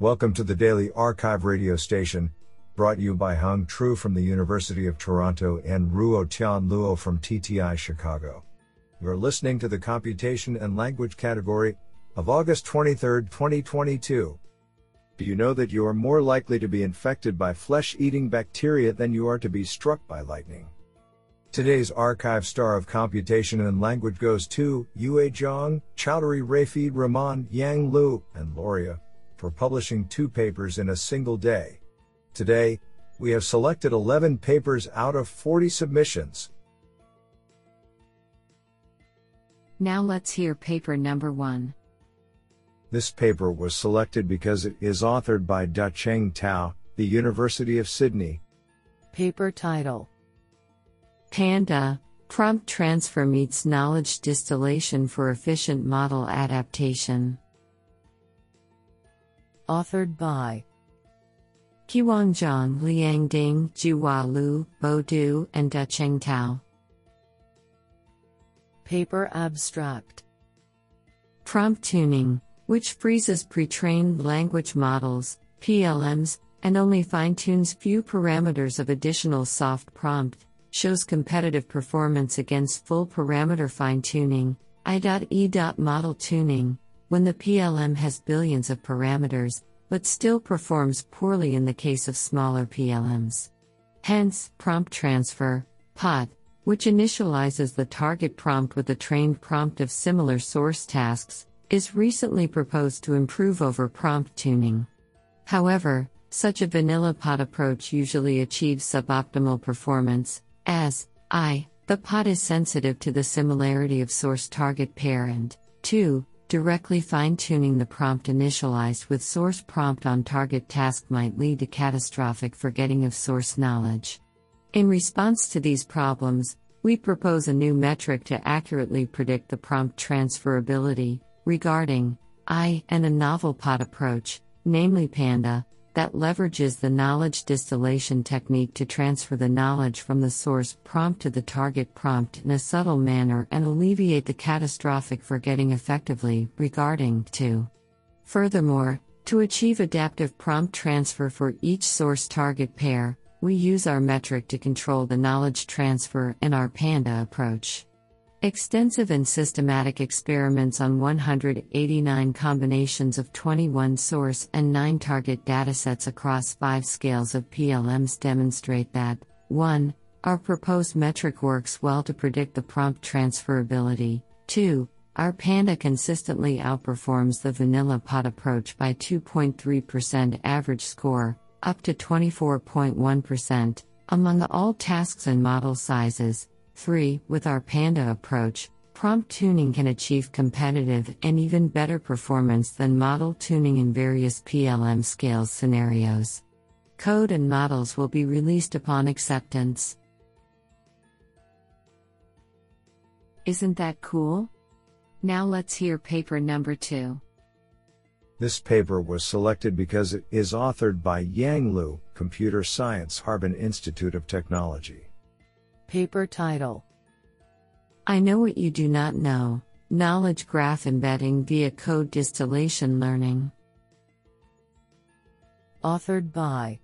Welcome to the Daily arXiv radio station, brought you by Hung Tru from the University of Toronto and Ruo Tian Luo from TTI Chicago. You're listening to the Computation and Language category of August 23, 2022. Do you know that you are more likely to be infected by flesh eating bacteria than you are to be struck by lightning? Today's arXiv star of computation and language goes to Yue Zhang, Chowdhury Rafid Rahman, Yang Lu, and Loria for publishing two papers in a single day. Today, we have selected 11 papers out of 40 submissions. Now let's hear paper number one. This paper was selected because it is authored by Da-Cheng Tao, the University of Sydney. Paper title Panda Prompt Transfer meets Knowledge Distillation for Efficient Model Adaptation. Authored by Qiwang Zhang, Liang Ding, Juhua Lu, Bo Du, and Da-Cheng Tao. Paper Abstract Prompt tuning, which freezes pre trained language models, PLMs, and only fine tunes few parameters of additional soft prompt, shows competitive performance against full parameter fine tuning, I.E. model tuning, when the PLM has billions of parameters, but still performs poorly in the case of smaller PLMs. Hence, prompt transfer, POT, which initializes the target prompt with a trained prompt of similar source tasks, is recently proposed to improve over prompt tuning. However, such a vanilla POT approach usually achieves suboptimal performance, as I, the POT is sensitive to the similarity of source target pair and 2. Directly fine tuning the prompt initialized with source prompt on target task might lead to catastrophic forgetting of source knowledge. In response to these problems, we propose a new metric to accurately predict the prompt transferability regarding I and a novel POT approach, namely Panda, that leverages the knowledge distillation technique to transfer the knowledge from the source prompt to the target prompt in a subtle manner and alleviate the catastrophic forgetting effectively regarding to. Furthermore, to achieve adaptive prompt transfer for each source target pair, we use our metric to control the knowledge transfer in our Panda approach. Extensive and systematic experiments on 189 combinations of 21 source and 9 target datasets across 5 scales of PLMs demonstrate that 1. Our proposed metric works well to predict the prompt transferability. 2. Our Panda consistently outperforms the vanilla POT approach by 2.3% average score, up to 24.1%, among all tasks and model sizes 3. With our Panda approach, prompt tuning can achieve competitive and even better performance than model tuning in various PLM scales scenarios. Code and models will be released upon acceptance. Isn't that cool? Now let's hear paper number 2. This paper was selected because it is authored by Yang Lu, Computer Science Harbin Institute of Technology. Paper title I Know What You Do Not Know Knowledge Graph Embedding via Co-distillation Learning. Authored by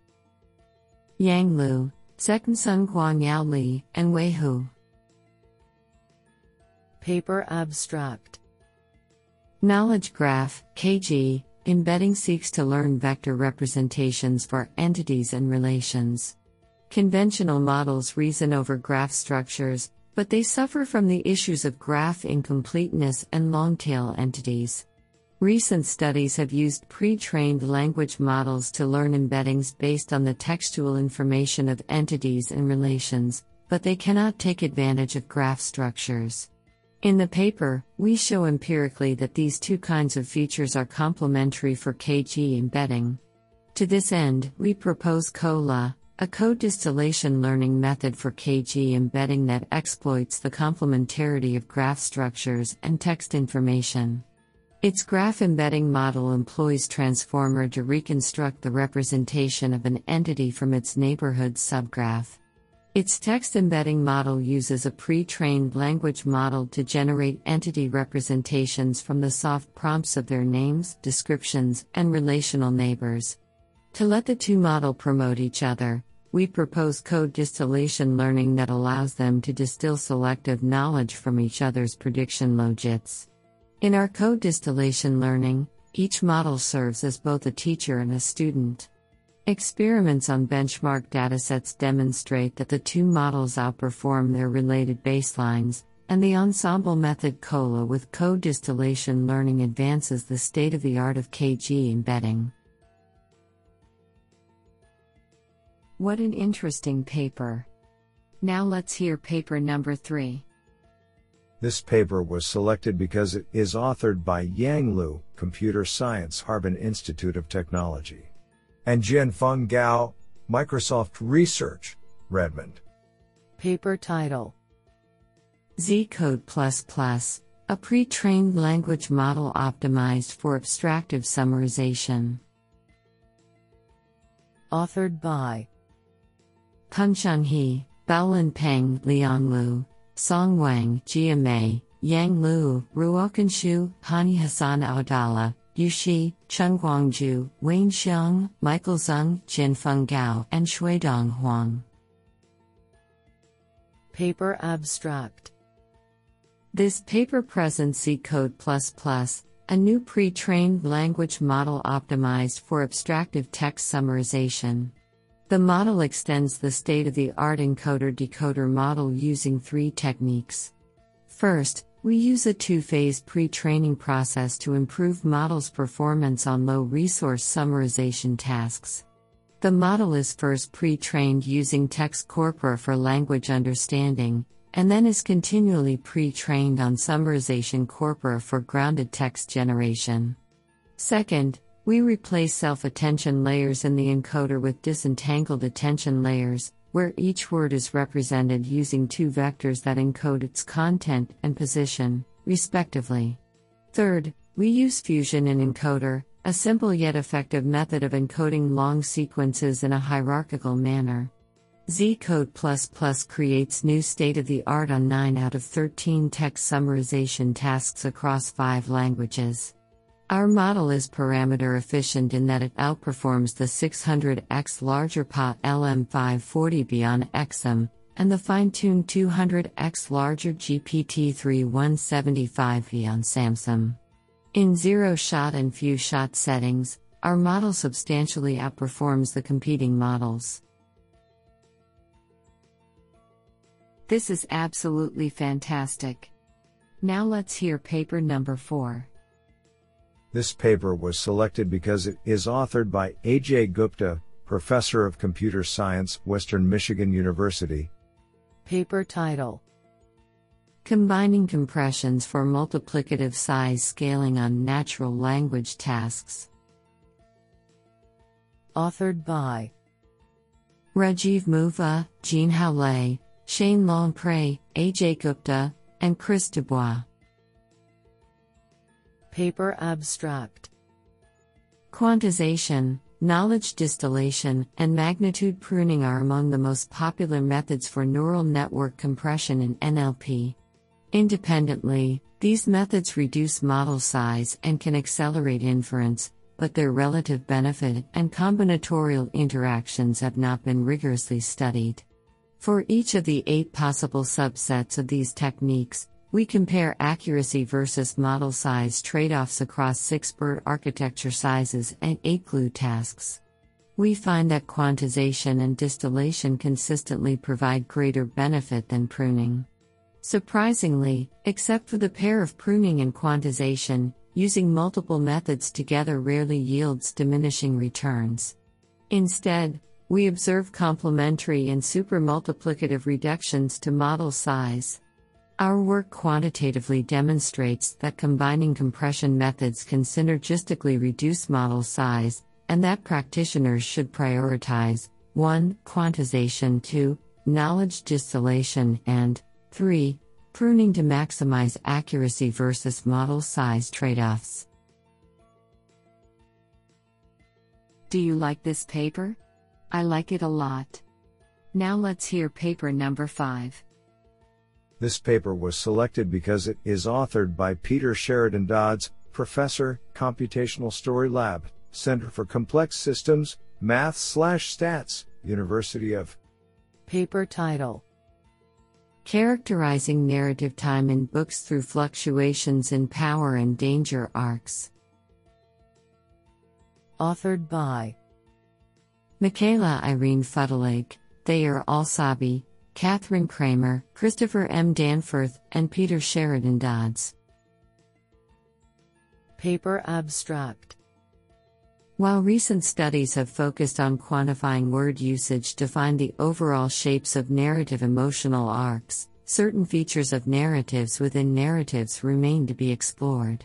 Yang Lu, Second Guang Yao Li, and Wei Hu. Paper Abstract Knowledge Graph, KG, embedding seeks to learn vector representations for entities and relations. Conventional models reason over graph structures, but they suffer from the issues of graph incompleteness and long tail entities. Recent studies have used pre trained language models to learn embeddings based on the textual information of entities and relations, but they cannot take advantage of graph structures. In the paper, we show empirically that these two kinds of features are complementary for KG embedding. To this end, we propose COLA, a co-distillation learning method for KG embedding that exploits the complementarity of graph structures and text information. Its graph embedding model employs Transformer to reconstruct the representation of an entity from its neighborhood subgraph. Its text embedding model uses a pre trained language model to generate entity representations from the soft prompts of their names, descriptions, and relational neighbors. To let the two model promote each other, we propose co-distillation learning that allows them to distill selective knowledge from each other's prediction logits. In our co-distillation learning, each model serves as both a teacher and a student. Experiments on benchmark datasets demonstrate that the two models outperform their related baselines, and the ensemble method COLA with co-distillation learning advances the state of the art of KG embedding. What an interesting paper! Now let's hear paper number three. This paper was selected because it is authored by Yang Lu, Computer Science Harbin Institute of Technology and Jianfeng Gao, Microsoft Research, Redmond. Paper title Z Code a pre trained language model optimized for abstractive summarization. Authored by Kunshan He, Baolin Peng, Liang Lu, Song Wang, Jia Mei, Yang Lu, Ruokan Shu, Hany Hassan Awadalla, Yu Shi, Chenguang Zhu, Wayne Xiong, Michael Zeng, Jianfeng Gao, and Xuedong Huang. Paper Abstract This paper presents Z Code, a new pre trained language model optimized for abstractive text summarization. The model extends the state of the art encoder decoder model using three techniques. First, we use a two phase pre training process to improve models' performance on low resource summarization tasks. The model is first pre trained using text corpora for language understanding, and then is continually pre trained on summarization corpora for grounded text generation. Second, we replace self attention layers in the encoder with disentangled attention layers, where each word is represented using two vectors that encode its content and position, respectively. Third, we use Fusion in Encoder, a simple yet effective method of encoding long sequences in a hierarchical manner. Zcode creates new state of the art on 9 out of 13 text summarization tasks across 5 languages. Our model is parameter efficient in that it outperforms the 600x larger POT LM540 beyond XM and the fine-tuned 200x larger GPT-3 175 beyond SAMSum. In zero-shot and few-shot settings, our model substantially outperforms the competing models. This is absolutely fantastic. Now let's hear paper number 4. This paper was selected because it is authored by Ajay Gupta, Professor of Computer Science, Western Michigan University. Paper title Combining compressions for multiplicative size scaling on natural language tasks. Authored by Rajiv Movva, Jean Howley, Shayne Longpre, Ajay Gupta, and Chris Dubois. Paper Abstract Quantization, knowledge distillation, and magnitude pruning are among the most popular methods for neural network compression in NLP. Independently, these methods reduce model size and can accelerate inference, but their relative benefit and combinatorial interactions have not been rigorously studied. For each of the eight possible subsets of these techniques, we compare accuracy versus model size trade offs across six BERT architecture sizes and eight GLUE tasks. We find that quantization and distillation consistently provide greater benefit than pruning. Surprisingly, except for the pair of pruning and quantization, using multiple methods together rarely yields diminishing returns. Instead, we observe complementary and supermultiplicative reductions to model size. Our work quantitatively demonstrates that combining compression methods can synergistically reduce model size, and that practitioners should prioritize 1. Quantization, 2. Knowledge distillation, and 3. Pruning to maximize accuracy versus model size trade offs. Do you like this paper? I like it a lot. Now let's hear paper number 5. This paper was selected because it is authored by Peter Sheridan Dodds, Professor, Computational Story Lab, Center for Complex Systems, Math slash Stats, University of Paper title Characterizing narrative time in books through fluctuations in power and danger arcs. Authored by Mikaela Irene Fudolig, Thayer Alshaabi, Kathryn Cramer, Christopher M. Danforth, and Peter Sheridan Dodds. Paper abstract While recent studies have focused on quantifying word usage to find the overall shapes of narrative emotional arcs, certain features of narratives within narratives remain to be explored.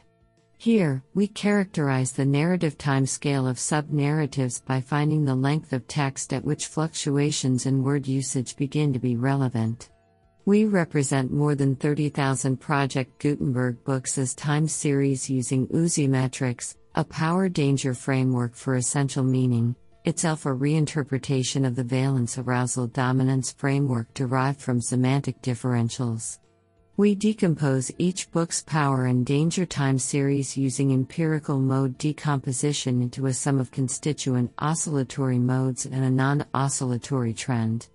Here, we characterize the narrative timescale of sub narratives by finding the length of text at which fluctuations in word usage begin to be relevant. We represent more than 30,000 Project Gutenberg books as time series using ousiometrics, a power danger framework for essential meaning, itself a reinterpretation of the valence arousal dominance framework derived from semantic differentials. We decompose each book's power and danger time series using empirical mode decomposition into a sum of constituent oscillatory modes and a non oscillatory trend.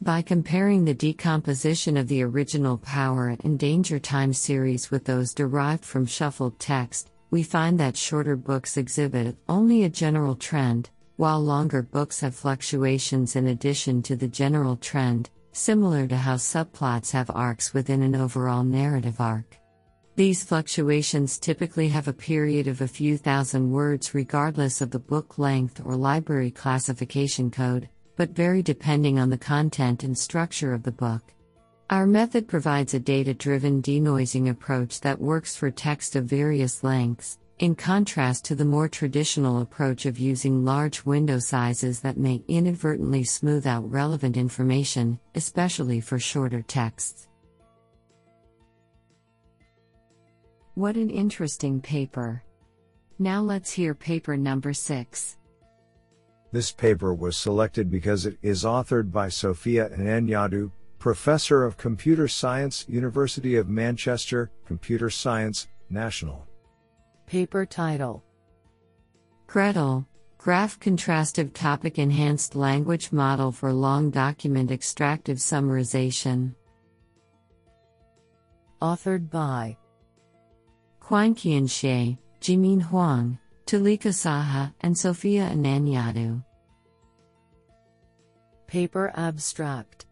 By comparing the decomposition of the original power and danger time series with those derived from shuffled text, we find that shorter books exhibit only a general trend, while longer books have fluctuations in addition to the general trend, similar to how subplots have arcs within an overall narrative arc. These fluctuations typically have a period of a few thousand words regardless of the book length or library classification code, but vary depending on the content and structure of the book. Our method provides a data driven denoising approach that works for text of various lengths, in contrast to the more traditional approach of using large window sizes that may inadvertently smooth out relevant information, especially for shorter texts. What an interesting paper! Now let's hear paper number 6. This paper was selected because it is authored by Sophia Ananiadou, Professor of Computer Science, University of Manchester, Computer Science, National. Paper title Gretel Graph Contrastive Topic Enhanced Language Model for Long Document Extractive Summarization. Authored by Qianqian Xie, Jimin Huang, Tulika Saha, and Sophia Ananiadou. Paper abstract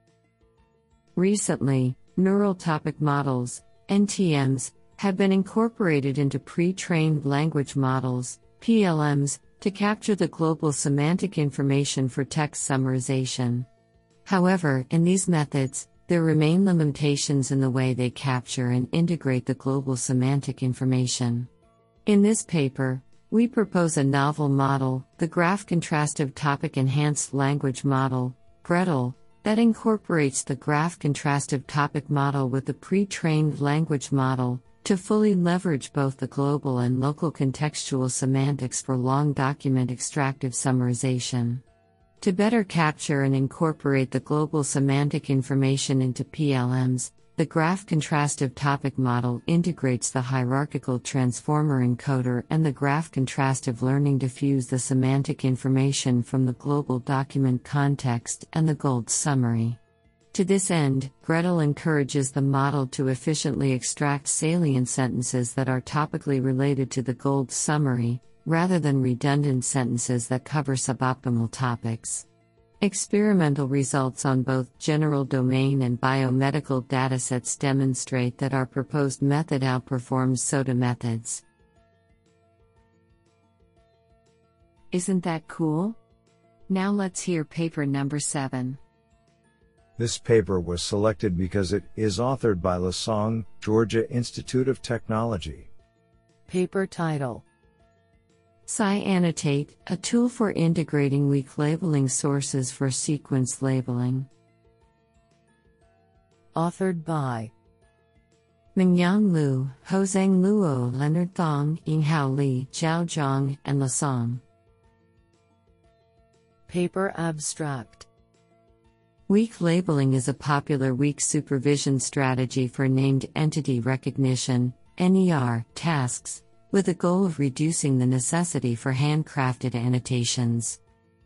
Recently, neural topic models, NTMs, have been incorporated into pre trained language models, PLMs, to capture the global semantic information for text summarization. However, in these methods, there remain limitations in the way they capture and integrate the global semantic information. In this paper, we propose a novel model, the Graph Contrastive Topic Enhanced Language Model, GRETEL, that incorporates the Graph Contrastive Topic Model with the pre trained language model to fully leverage both the global and local contextual semantics for long document extractive summarization. To better capture and incorporate the global semantic information into PLMs, the graph contrastive topic model integrates the hierarchical transformer encoder and the graph contrastive learning to fuse the semantic information from the global document context and the GOLD summary. To this end, Gretel encourages the model to efficiently extract salient sentences that are topically related to the GOLD summary, rather than redundant sentences that cover suboptimal topics. Experimental results on both general domain and biomedical datasets demonstrate that our proposed method outperforms SOTA methods. Isn't that cool? Now let's hear paper number 7. This paper was selected because it is authored by Le Song, Georgia Institute of Technology. Paper title SciAnnotate, a tool for integrating weak labeling sources for sequence labeling. Authored by Mingyang Lu, Haozheng Luo, Leonard Thong, Yinghao Li, Zhao Zhang, and Le Song. Paper abstract Weak labeling is a popular weak supervision strategy for named entity recognition NER, tasks, with the goal of reducing the necessity for handcrafted annotations.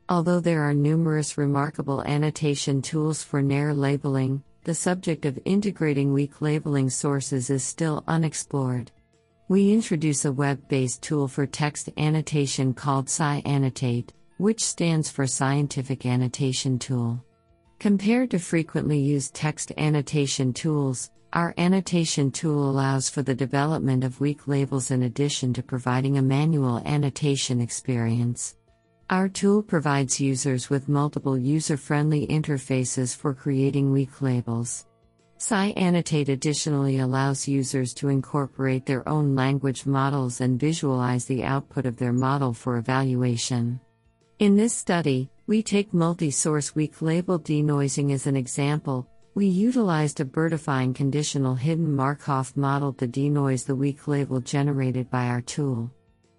Although there are numerous remarkable annotation tools for NER labeling, the subject of integrating weak labeling sources is still unexplored. We introduce a web based tool for text annotation called SciAnnotate, which stands for Scientific Annotation Tool. Compared to frequently used text annotation tools, our annotation tool allows for the development of weak labels in addition to providing a manual annotation experience. Our tool provides users with multiple user friendly interfaces for creating weak labels. SciAnnotate additionally allows users to incorporate their own language models and visualize the output of their model for evaluation. In this study, we take multi source weak label denoising as an example. We utilized a BERTifying conditional hidden Markov model to denoise the weak label generated by our tool.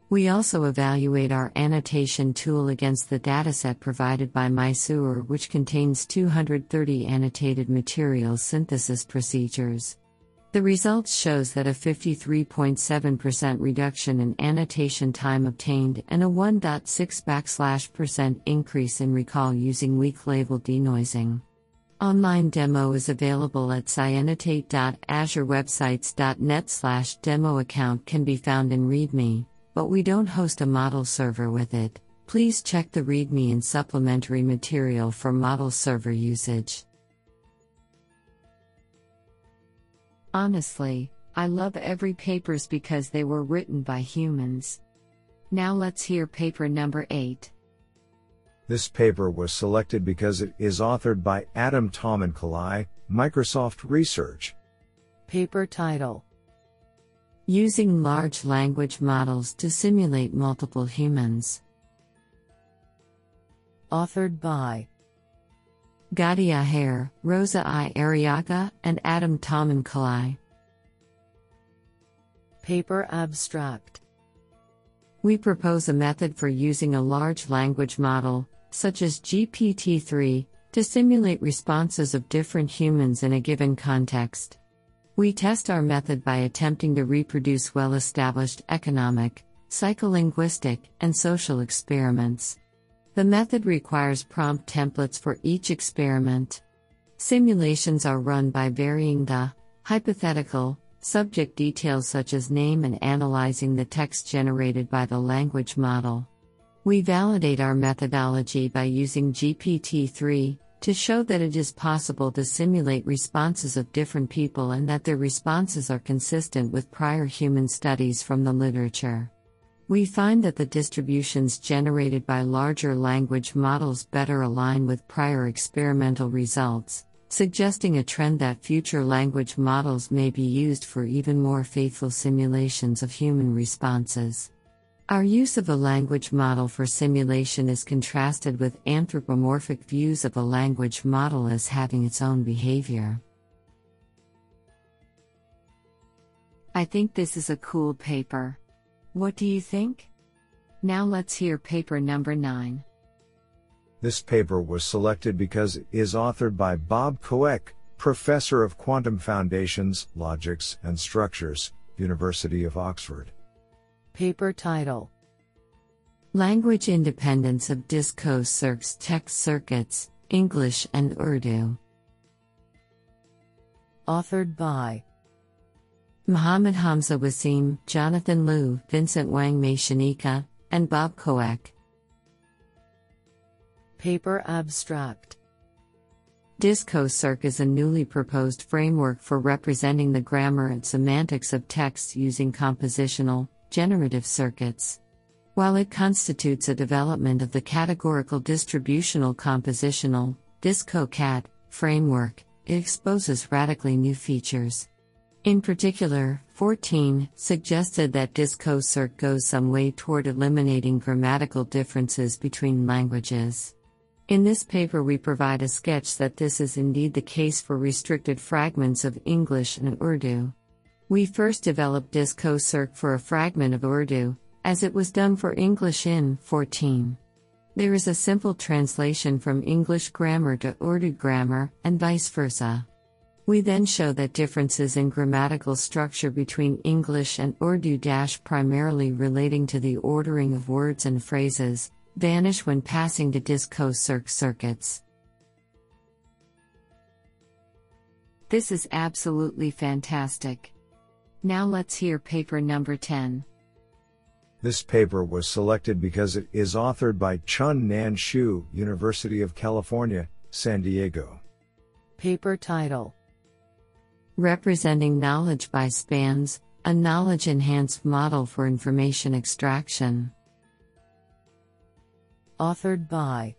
We also evaluate our annotation tool against the dataset provided by Mysore, which contains 230 annotated material synthesis procedures. The results shows that a 53.7% reduction in annotation time obtained and a 1.6 backslash percent increase in recall using weak label denoising. Online demo is available at sciannotate.azurewebsites.net slash demo account can be found in README but we don't host a model server with it. Please check the README and supplementary material for model server usage. Honestly, I love every papers because they were written by humans. Now let's hear paper number 8. This paper was selected because it is authored by Adam Tauman Kalai, Microsoft Research. Paper title Using large language models to simulate multiple humans. Authored by Gadi Aher, Rosa I. Arriaga, and Adam Tauman Kalai. Paper Abstract We propose a method for using a large language model, such as GPT 3, to simulate responses of different humans in a given context. We test our method by attempting to reproduce well established economic, psycholinguistic, and social experiments. The method requires prompt templates for each experiment. Simulations are run by varying the hypothetical subject details such as name and analyzing the text generated by the language model. We validate our methodology by using GPT 3, to show that it is possible to simulate responses of different people and that their responses are consistent with prior human studies from the literature. We find that the distributions generated by larger language models better align with prior experimental results, suggesting a trend that future language models may be used for even more faithful simulations of human responses. Our use of a language model for simulation is contrasted with anthropomorphic views of a language model as having its own behavior. I think this is a cool paper. What do you think? Now let's hear paper number 9. This paper was selected because it is authored by Bob Coecke, Professor of Quantum Foundations, Logics and Structures, University of Oxford. Paper title Language Independence of DisCoCirc's Text Circuits, English and Urdu. Authored by Muhammad Hamza Waseem, Jonathan Liu, Vincent Wang-Maścianica, and Bob Coecke. Paper Abstract DiscoCirc is a newly proposed framework for representing the grammar and semantics of texts using compositional, generative circuits. While it constitutes a development of the categorical distributional compositional DiscoCat framework, it exposes radically new features. In particular, 14 suggested that DiscoCirc goes some way toward eliminating grammatical differences between languages. In this paper, we provide a sketch that this is indeed the case for restricted fragments of English and Urdu. We first developed DiscoCirc for a fragment of Urdu, as it was done for English in 14. There is a simple translation from English grammar to Urdu grammar, and vice versa. We then show that differences in grammatical structure between English and Urdu dash primarily relating to the ordering of words and phrases vanish when passing the DisCoCirc circuits. This is absolutely fantastic. Now let's hear paper number 10. This paper was selected because it is authored by Chun-Nan Hsu, University of California, San Diego. Paper title Representing Knowledge by Spans, a knowledge enhanced model for information extraction. Authored by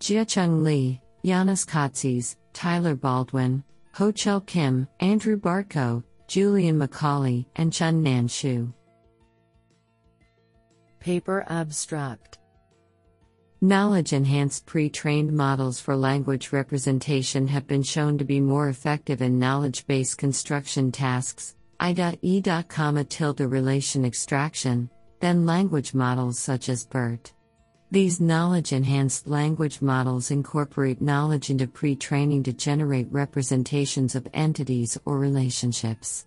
Jiacheng Li, Yannis Katsis, Tyler Baldwin, Ho-Cheol Kim, Andrew Bartko, Julian McAuley, and Chun-Nan Hsu. Paper Abstract Knowledge enhanced pre trained models for language representation have been shown to be more effective in knowledge based construction tasks, I.E. tilde relation extraction, than language models such as BERT. These knowledge enhanced language models incorporate knowledge into pre training to generate representations of entities or relationships.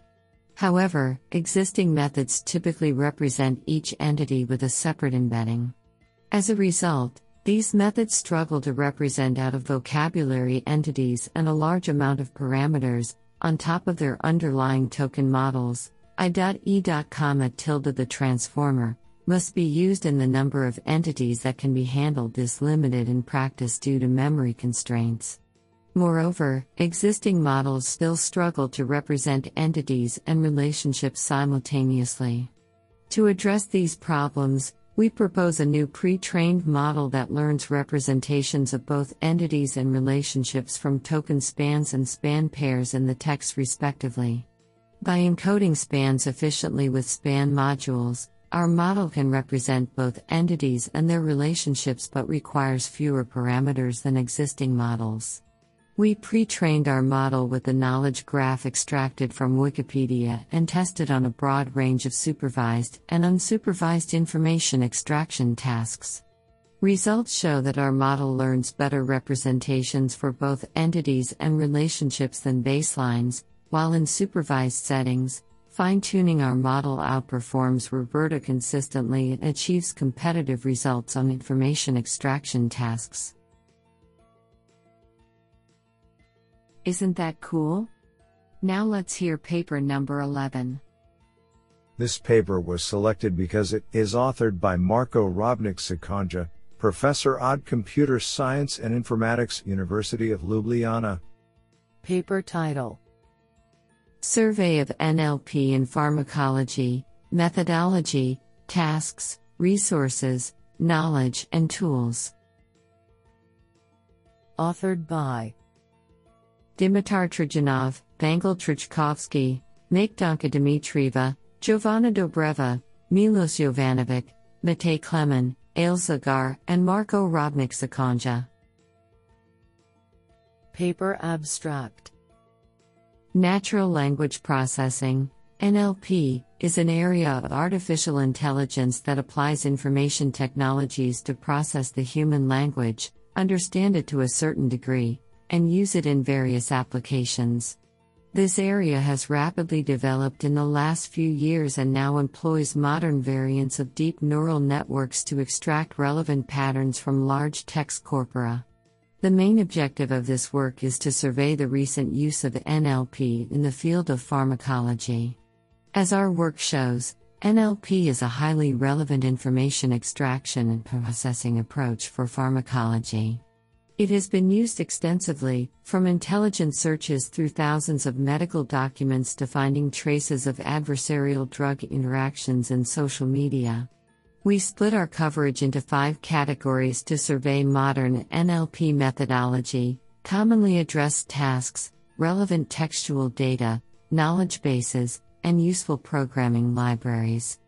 However, existing methods typically represent each entity with a separate embedding. As a result, these methods struggle to represent out of vocabulary entities and a large amount of parameters, on top of their underlying token models. I.E. tilde the transformer must be used in the number of entities that can be handled this limited in practice due to memory constraints. Moreover, existing models still struggle to represent entities and relationships simultaneously. To address these problems, we propose a new pre trained model that learns representations of both entities and relationships from token spans and span pairs in the text, respectively. By encoding spans efficiently with span modules, our model can represent both entities and their relationships but requires fewer parameters than existing models. We pre trained our model with the knowledge graph extracted from Wikipedia and tested on a broad range of supervised and unsupervised information extraction tasks. Results show that our model learns better representations for both entities and relationships than baselines, while in supervised settings, fine tuning our model outperforms RoBERTa consistently and achieves competitive results on information extraction tasks. Isn't that cool? Now let's hear paper number 11. This paper was selected because it is authored by Marko Robnik-Šikonja, Professor od Computer Science and Informatics, University of Ljubljana. Paper title Survey of NLP in Pharmacology, Methodology, Tasks, Resources, Knowledge, and Tools. Authored by Dimitar Trajanov, Vangel Trajkovski, Makedonka Dimitrieva, Jovana Dobreva, Milos Jovanovic, Matej Klemen, Ail and Marko Robnik-Šikonja. Paper Abstract Natural Language Processing, NLP, is an area of artificial intelligence that applies information technologies to process the human language, understand it to a certain degree, and use it in various applications. This area has rapidly developed in the last few years and now employs modern variants of deep neural networks to extract relevant patterns from large text corpora. The main objective of this work is to survey the recent use of NLP in the field of pharmacology. As our work shows, NLP is a highly relevant information extraction and processing approach for pharmacology. It has been used extensively, from intelligent searches through thousands of medical documents to finding traces of adversarial drug interactions in social media. We split our coverage into five categories to survey modern NLP methodology, commonly addressed tasks, relevant textual data, knowledge bases, and useful programming libraries.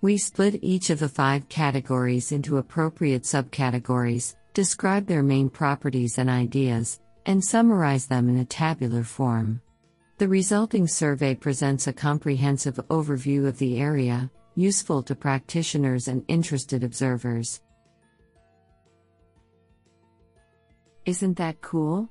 We split each of the five categories into appropriate subcategories describe their main properties and ideas, and summarize them in a tabular form. The resulting survey presents a comprehensive overview of the area, useful to practitioners and interested observers. Isn't that cool?